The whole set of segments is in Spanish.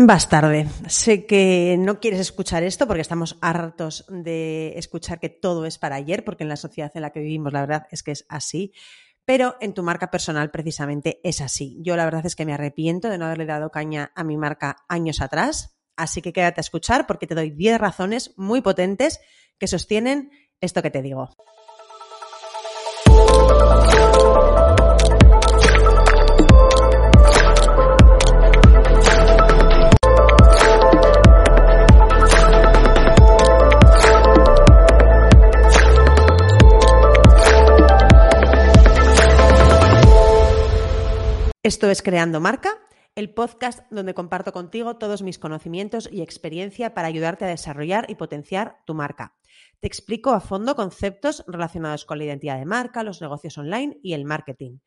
Vas tarde. Sé que no quieres escuchar esto porque estamos hartos de escuchar que todo es para ayer, porque en la sociedad en la que vivimos la verdad es que es así. Pero en tu marca personal precisamente es así. Yo la verdad es que me arrepiento de no haberle dado caña a mi marca años atrás. Así que quédate a escuchar porque te doy 10 razones muy potentes que sostienen esto que te digo. Esto es Creando Marca, el podcast donde comparto contigo todos mis conocimientos y experiencia para ayudarte a desarrollar y potenciar tu marca. Te explico a fondo conceptos relacionados con la identidad de marca, los negocios online y el marketing.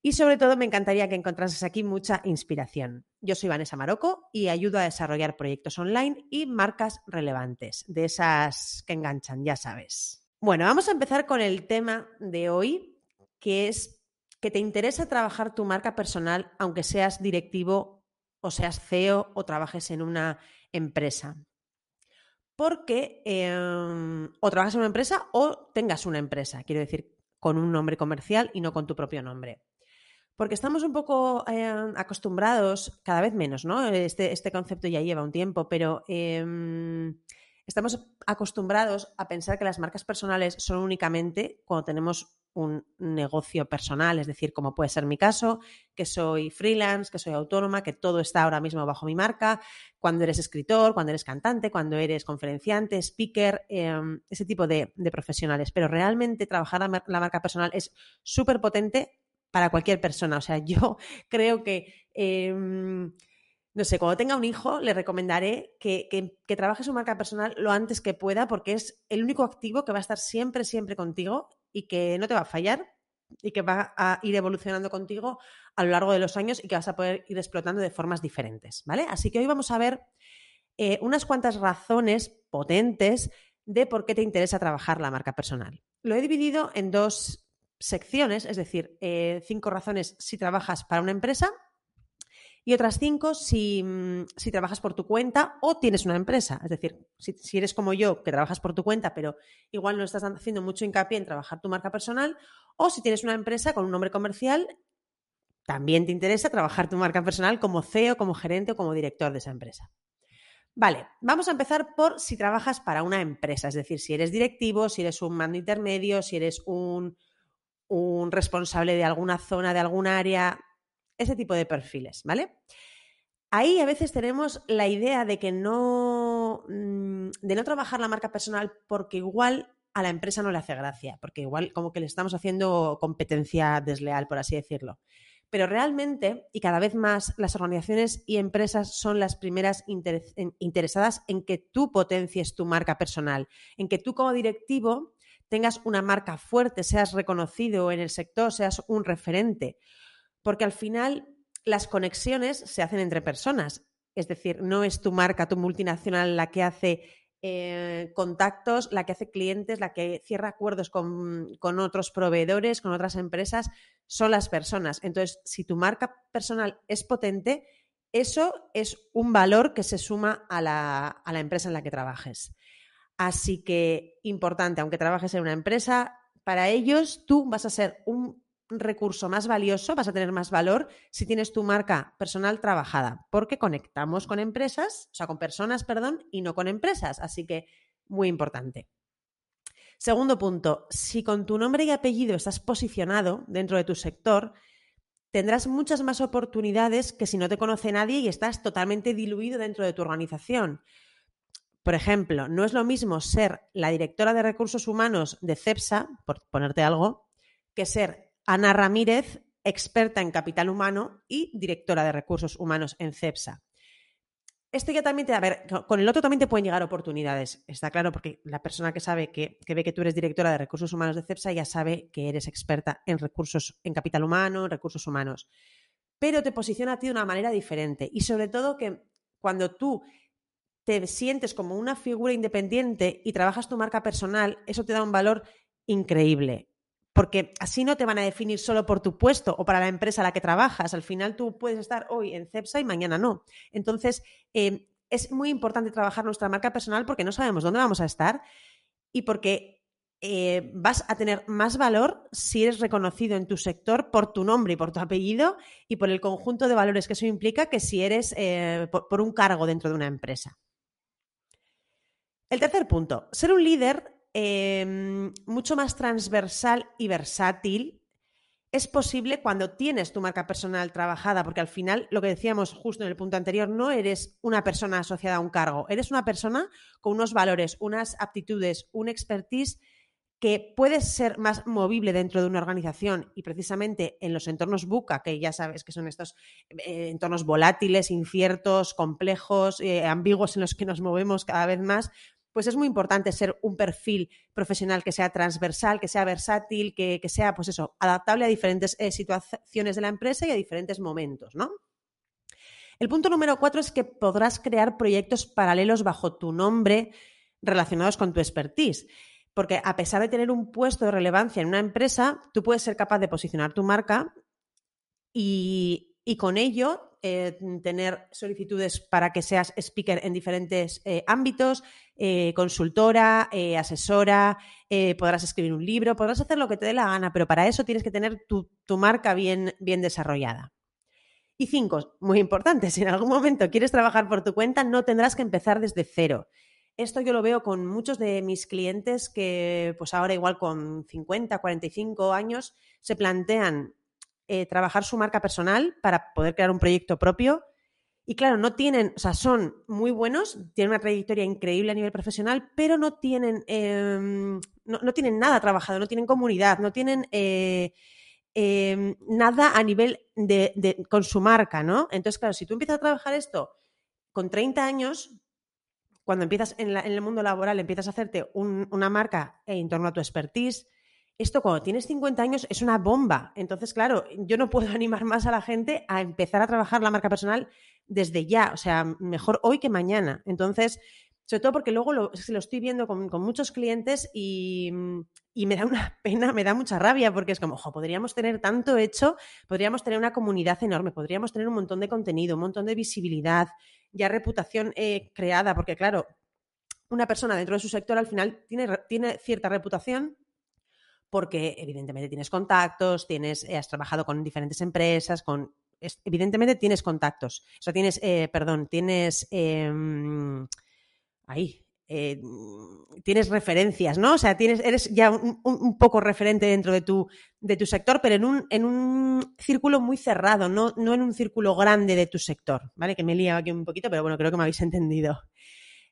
Y sobre todo me encantaría que encontrases aquí mucha inspiración. Yo soy Vanessa Maroco y ayudo a desarrollar proyectos online y marcas relevantes, de esas que enganchan, ya sabes. Bueno, vamos a empezar con el tema de hoy, que es que te interesa trabajar tu marca personal, aunque seas directivo o seas CEO o trabajes en una empresa. Porque em, o trabajas en una empresa o tengas una empresa, quiero decir, con un nombre comercial y no con tu propio nombre. Porque estamos un poco em, acostumbrados, cada vez menos, ¿no? Este, este, concepto ya lleva un tiempo, pero em, estamos acostumbrados a pensar que las marcas personales son únicamente cuando tenemos un negocio personal, es decir, como puede ser mi caso, que soy freelance, que soy autónoma, que todo está ahora mismo bajo mi marca, cuando eres escritor, cuando eres cantante, cuando eres conferenciante, speaker, em, ese tipo de, profesionales. Pero realmente trabajar la, marca personal es súper potente para cualquier persona. O sea, yo creo que... Em, no sé, cuando tenga un hijo, le recomendaré que, que, trabaje su marca personal lo antes que pueda, porque es el único activo que va a estar siempre, siempre contigo y que no te va a fallar y que va a ir evolucionando contigo a lo largo de los años y que vas a poder ir explotando de formas diferentes, ¿vale? Así que hoy vamos a ver eh, unas cuantas razones potentes de por qué te interesa trabajar la marca personal. Lo he dividido en dos secciones, es decir, eh, cinco razones si trabajas para una empresa y otras cinco si, mm, si, trabajas por tu cuenta o tienes una empresa. Es decir, si, eres como yo, que trabajas por tu cuenta, pero igual no estás haciendo mucho hincapié en trabajar tu marca personal, o si tienes una empresa con un nombre comercial, también te interesa trabajar tu marca personal como CEO, como gerente o como director de esa empresa. Vale, vamos a empezar por si trabajas para una empresa, es decir, si eres directivo, si eres un mando intermedio, si eres un, un responsable de alguna zona, de algún área, ese tipo de perfiles, ¿vale? Ahí a veces tenemos la idea de que no, mm, de no trabajar la marca personal porque igual a la empresa no le hace gracia, porque igual como que le estamos haciendo competencia desleal, por así decirlo. Pero realmente, y cada vez más, las organizaciones y empresas son las primeras interesadas en que tú potencies tu marca personal, en que tú como directivo tengas una marca fuerte, seas reconocido en el sector, seas un referente porque al final las conexiones se hacen entre personas. Es decir, no es tu marca, tu multinacional la que hace eh, contactos, la que hace clientes, la que cierra acuerdos con, con, otros proveedores, con otras empresas, son las personas. Entonces, si tu marca personal es potente, eso es un valor que se suma a la, a la empresa en la que trabajes. Así que, importante, aunque trabajes en una empresa, para ellos tú vas a ser un recurso más valioso, vas a tener más valor si tienes tu marca personal trabajada, porque conectamos con empresas, o sea, con personas, perdón, y no con empresas. Así que, muy importante. Segundo punto, si con tu nombre y apellido estás posicionado dentro de tu sector, tendrás muchas más oportunidades que si no te conoce nadie y estás totalmente diluido dentro de tu organización. Por ejemplo, no es lo mismo ser la directora de recursos humanos de CEPSA, por ponerte algo, que ser Ana Ramírez, experta en capital humano y directora de recursos humanos en CEPSA. Esto ya también te, a ver, con el otro también te pueden llegar oportunidades, está claro, porque la persona que sabe que, que, ve que tú eres directora de recursos humanos de CEPSA ya sabe que eres experta en recursos, en capital humano, en recursos humanos. Pero te posiciona a ti de una manera diferente y sobre todo que cuando tú te sientes como una figura independiente y trabajas tu marca personal, eso te da un valor increíble porque así no te van a definir solo por tu puesto o para la empresa a la que trabajas. Al final tú puedes estar hoy en CEPSA y mañana no. Entonces, eh, es muy importante trabajar nuestra marca personal porque no sabemos dónde vamos a estar y porque eh, vas a tener más valor si eres reconocido en tu sector por tu nombre y por tu apellido y por el conjunto de valores que eso implica que si eres eh, por un cargo dentro de una empresa. El tercer punto, ser un líder Em, mucho más transversal y versátil es posible cuando tienes tu marca personal trabajada, porque al final, lo que decíamos justo en el punto anterior, no eres una persona asociada a un cargo, eres una persona con unos valores, unas aptitudes, un expertise que puede ser más movible dentro de una organización. Y precisamente en los entornos buca, que ya sabes que son estos eh, entornos volátiles, inciertos, complejos, eh, ambiguos en los que nos movemos cada vez más, pues es muy importante ser un perfil profesional que sea transversal, que sea versátil, que, sea, pues eso, adaptable a diferentes eh, situaciones de la empresa y a diferentes momentos, ¿no? El punto número cuatro es que podrás crear proyectos paralelos bajo tu nombre relacionados con tu expertise. Porque a pesar de tener un puesto de relevancia en una empresa, tú puedes ser capaz de posicionar tu marca y, y con ello eh, tener solicitudes para que seas speaker en diferentes eh, ámbitos, eh, consultora, asesora, podrás escribir un libro, podrás hacer lo que te dé la gana, pero para eso tienes que tener tu, marca bien, bien desarrollada. Y cinco, muy importante, si en algún momento quieres trabajar por tu cuenta, no tendrás que empezar desde cero. Esto yo lo veo con muchos de mis clientes que, pues ahora igual con 50, 45 años, se plantean eh, trabajar su marca personal para poder crear un proyecto propio. Y claro, no tienen, o sea, son muy buenos, tienen una trayectoria increíble a nivel profesional, pero no tienen, em, no, tienen nada trabajado, no tienen comunidad, no tienen eh, em, nada a nivel de, con su marca, ¿no? Entonces, claro, si tú empiezas a trabajar esto con 30 años, cuando empiezas en, el mundo laboral, empiezas a hacerte una marca en torno a tu expertise, esto cuando tienes 50 años es una bomba. Entonces, claro, yo no puedo animar más a la gente a empezar a trabajar la marca personal desde ya, o sea, mejor hoy que mañana. Entonces, sobre todo porque luego lo, lo estoy viendo con, muchos clientes y, me da una pena, me da mucha rabia porque es como, ojo, podríamos tener tanto hecho, podríamos tener una comunidad enorme, podríamos tener un montón de contenido, un montón de visibilidad, ya reputación eh, creada, porque claro, una persona dentro de su sector al final tiene, tiene cierta reputación porque evidentemente tienes contactos, tienes, eh, has trabajado con diferentes empresas, con evidentemente tienes contactos. O sea, tienes, eh, perdón, tienes em, ahí. Eh, tienes referencias, ¿no? O sea, tienes, eres ya un, poco referente dentro de tu, de tu sector, pero en un, en un círculo muy cerrado, no, no en un círculo grande de tu sector, ¿vale? Que me he liado aquí un poquito, pero bueno, creo que me habéis entendido.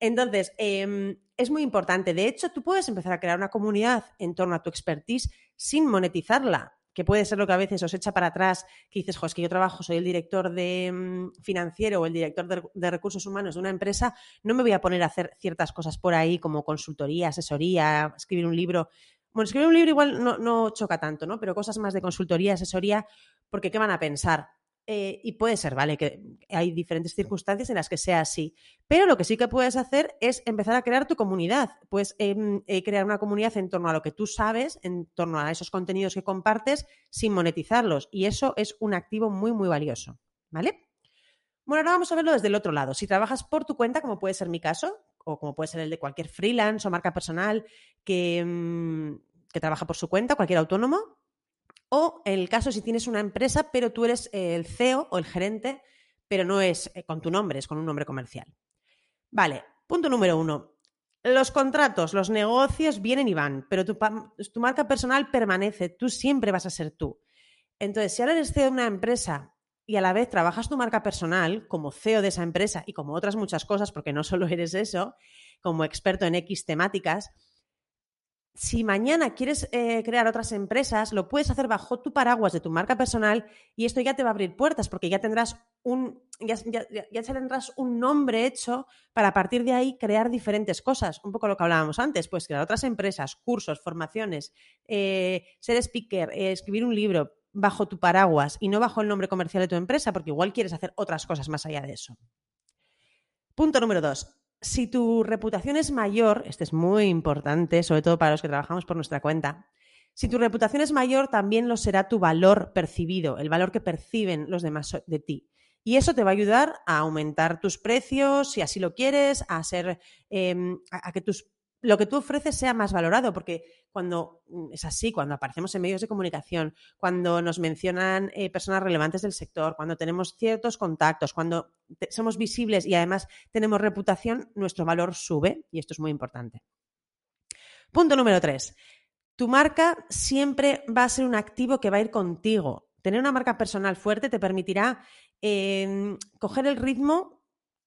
Entonces, em, es muy importante. De hecho, tú puedes empezar a crear una comunidad en torno a tu expertise sin monetizarla, que puede ser lo que a veces os echa para atrás, que dices, jo, es que yo trabajo, soy el director de mm, financiero o el director de, recursos humanos de una empresa, no me voy a poner a hacer ciertas cosas por ahí como consultoría, asesoría, escribir un libro. Bueno, escribir un libro igual no, no choca tanto, ¿no? Pero cosas más de consultoría, asesoría, porque ¿qué van a pensar? Eh, y puede ser, ¿vale? Que hay diferentes circunstancias en las que sea así. Pero lo que sí que puedes hacer es empezar a crear tu comunidad. Puedes em, eh, crear una comunidad en torno a lo que tú sabes, en torno a esos contenidos que compartes, sin monetizarlos. Y eso es un activo muy, muy valioso, ¿vale? Bueno, ahora vamos a verlo desde el otro lado. Si trabajas por tu cuenta, como puede ser mi caso, o como puede ser el de cualquier freelance o marca personal que, em, que trabaja por su cuenta, cualquier autónomo, o en el caso si tienes una empresa, pero tú eres el CEO o el gerente, pero no es eh, con tu nombre, es con un nombre comercial. Vale, punto número uno. Los contratos, los negocios vienen y van, pero tu, tu marca personal permanece, tú siempre vas a ser tú. Entonces, si ahora eres CEO de una empresa y a la vez trabajas tu marca personal como CEO de esa empresa y como otras muchas cosas, porque no solo eres eso, como experto en X temáticas, si mañana quieres eh, crear otras empresas, lo puedes hacer bajo tu paraguas de tu marca personal y esto ya te va a abrir puertas porque ya tendrás un, ya, tendrás un nombre hecho para a partir de ahí crear diferentes cosas. Un poco lo que hablábamos antes, pues crear otras empresas, cursos, formaciones, eh, ser speaker, eh, escribir un libro bajo tu paraguas y no bajo el nombre comercial de tu empresa porque igual quieres hacer otras cosas más allá de eso. Punto número dos si tu reputación es mayor, este es muy importante, sobre todo para los que trabajamos por nuestra cuenta, Si tu reputación es mayor, también lo será tu valor percibido, el valor que perciben los demás de ti. Y eso te va a ayudar a aumentar tus precios, si así lo quieres, a ser, em, a, que tus, lo que tú ofreces sea más valorado, porque cuando mm, es así, cuando aparecemos en medios de comunicación, cuando nos mencionan eh, personas relevantes del sector, cuando tenemos ciertos contactos, cuando somos visibles y además tenemos reputación, nuestro valor sube y esto es muy importante. Punto número tres. Tu marca siempre va a ser un activo que va a ir contigo. Tener una marca personal fuerte te permitirá em, coger el ritmo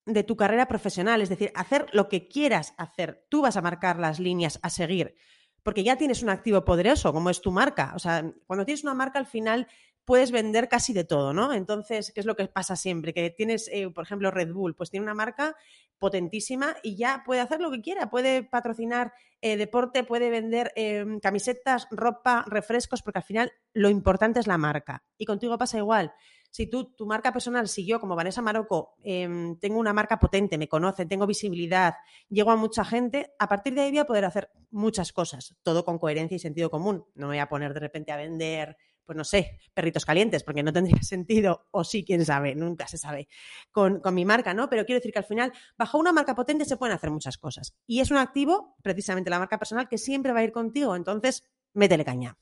de tu carrera profesional, es decir, hacer lo que quieras hacer. Tú vas a marcar las líneas a seguir, porque ya tienes un activo poderoso, como es tu marca. O sea, cuando tienes una marca, al final puedes vender casi de todo, ¿no? Entonces, ¿qué es lo que pasa siempre? Que tienes, eh, por ejemplo, Red Bull, pues tiene una marca potentísima y ya puede hacer lo que quiera, puede patrocinar eh, deporte, puede vender em, camisetas, ropa, refrescos, porque al final lo importante es la marca. Y contigo pasa igual. Si tú, tu marca personal, si yo como Vanessa Marocco em, tengo una marca potente, me conocen, tengo visibilidad, llego a mucha gente, a partir de ahí voy a poder hacer muchas cosas, todo con coherencia y sentido común. No me voy a poner de repente a vender pues no sé, perritos calientes, porque no tendría sentido, o sí, quién sabe, nunca se sabe, con, mi marca, ¿no? Pero quiero decir que al final, bajo una marca potente se pueden hacer muchas cosas. Y es un activo, precisamente la marca personal, que siempre va a ir contigo, entonces, métele caña.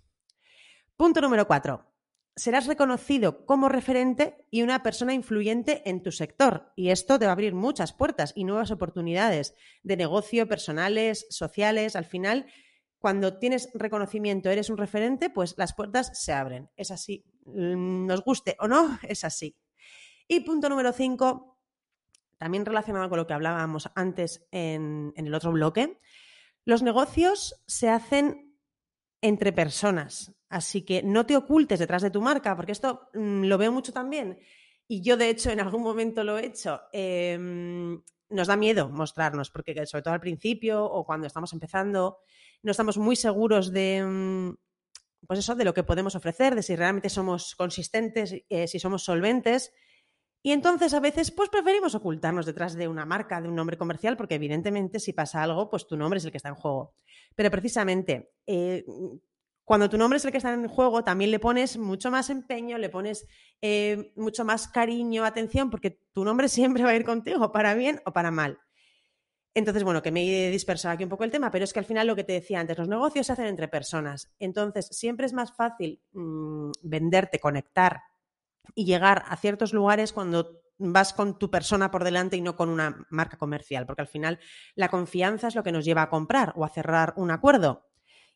Punto número cuatro. Serás reconocido como referente y una persona influyente en tu sector. Y esto te va a abrir muchas puertas y nuevas oportunidades de negocio, personales, sociales. Al final, cuando tienes reconocimiento, eres un referente, pues las puertas se abren. Es así. Mm, nos guste o no, es así. Y punto número cinco, también relacionado con lo que hablábamos antes en, el otro bloque, los negocios se hacen entre personas. Así que no te ocultes detrás de tu marca, porque esto mm, lo veo mucho también. Y yo, de hecho, en algún momento lo he hecho. Em, nos da miedo mostrarnos, porque sobre todo al principio o cuando estamos empezando, no estamos muy seguros de, mm, pues eso, de lo que podemos ofrecer, de si realmente somos consistentes, eh, si somos solventes. Y entonces a veces pues preferimos ocultarnos detrás de una marca, de un nombre comercial, porque evidentemente si pasa algo, pues tu nombre es el que está en juego. Pero precisamente eh, cuando tu nombre es el que está en juego, también le pones mucho más empeño, le pones eh, mucho más cariño, atención, porque tu nombre siempre va a ir contigo, para bien o para mal. Entonces, bueno, que me he dispersado aquí un poco el tema, pero es que al final lo que te decía antes, los negocios se hacen entre personas. Entonces, siempre es más fácil mm, venderte, conectar y llegar a ciertos lugares cuando vas con tu persona por delante y no con una marca comercial, porque al final la confianza es lo que nos lleva a comprar o a cerrar un acuerdo.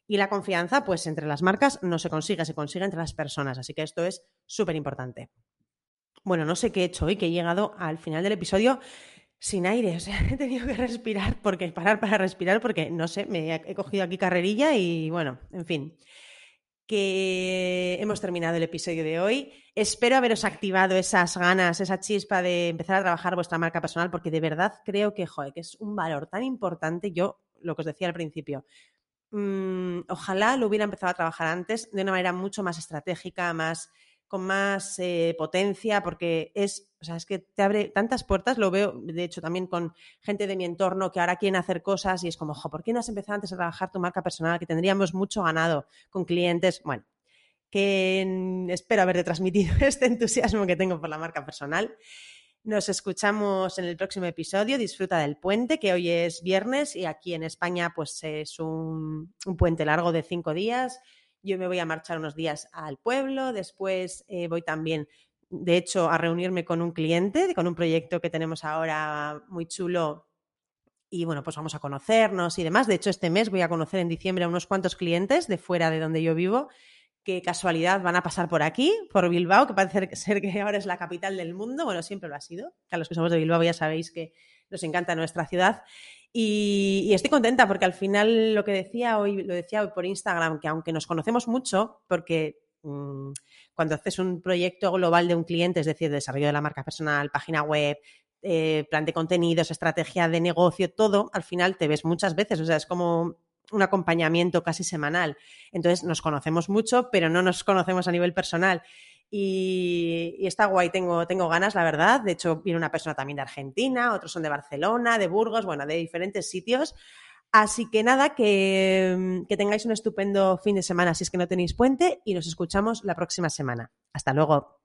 Y la confianza, pues entre las marcas no se consigue, se consigue entre las personas. Así que esto es súper importante. Bueno, no sé qué he hecho hoy, que he llegado al final del episodio sin aire, o sea, he tenido que respirar, porque parar para respirar, porque no sé, me he cogido aquí carrerilla y bueno, en fin, que hemos terminado el episodio de hoy. Espero haberos activado esas ganas, esa chispa de empezar a trabajar vuestra marca personal, porque de verdad creo que, joder, que es un valor tan importante. Yo, lo que os decía al principio, mm, ojalá lo hubiera empezado a trabajar antes de una manera mucho más estratégica, más con más eh, potencia, porque es, o sea, es que te abre tantas puertas, lo veo, de hecho, también con gente de mi entorno que ahora quieren hacer cosas y es como, ¿por qué no has empezado antes a trabajar tu marca personal? Que tendríamos mucho ganado con clientes. Bueno, que espero haberte transmitido este entusiasmo que tengo por la marca personal. Nos escuchamos en el próximo episodio. Disfruta del puente, que hoy es viernes y aquí en España pues es un, puente largo de cinco días yo me voy a marchar unos días al pueblo, después eh, voy también, de hecho, a reunirme con un cliente, con un proyecto que tenemos ahora muy chulo y bueno, pues vamos a conocernos y demás. De hecho, este mes voy a conocer en diciembre a unos cuantos clientes de fuera de donde yo vivo, que casualidad van a pasar por aquí, por Bilbao, que parece ser que ahora es la capital del mundo. Bueno, siempre lo ha sido. A los que somos de Bilbao ya sabéis que nos encanta nuestra ciudad. Y, estoy contenta porque al final lo que decía hoy, lo decía hoy por Instagram, que aunque nos conocemos mucho, porque mm, cuando haces un proyecto global de un cliente, es decir, desarrollo de la marca personal, página web, eh, plan de contenidos, estrategia de negocio, todo, al final te ves muchas veces. O sea, es como un acompañamiento casi semanal. Entonces nos conocemos mucho, pero no nos conocemos a nivel personal. Y, está guay, tengo, tengo ganas, la verdad. De hecho, viene una persona también de Argentina, otros son de Barcelona, de Burgos, bueno, de diferentes sitios. Así que nada, que, que tengáis un estupendo fin de semana si es que no tenéis puente y nos escuchamos la próxima semana. Hasta luego.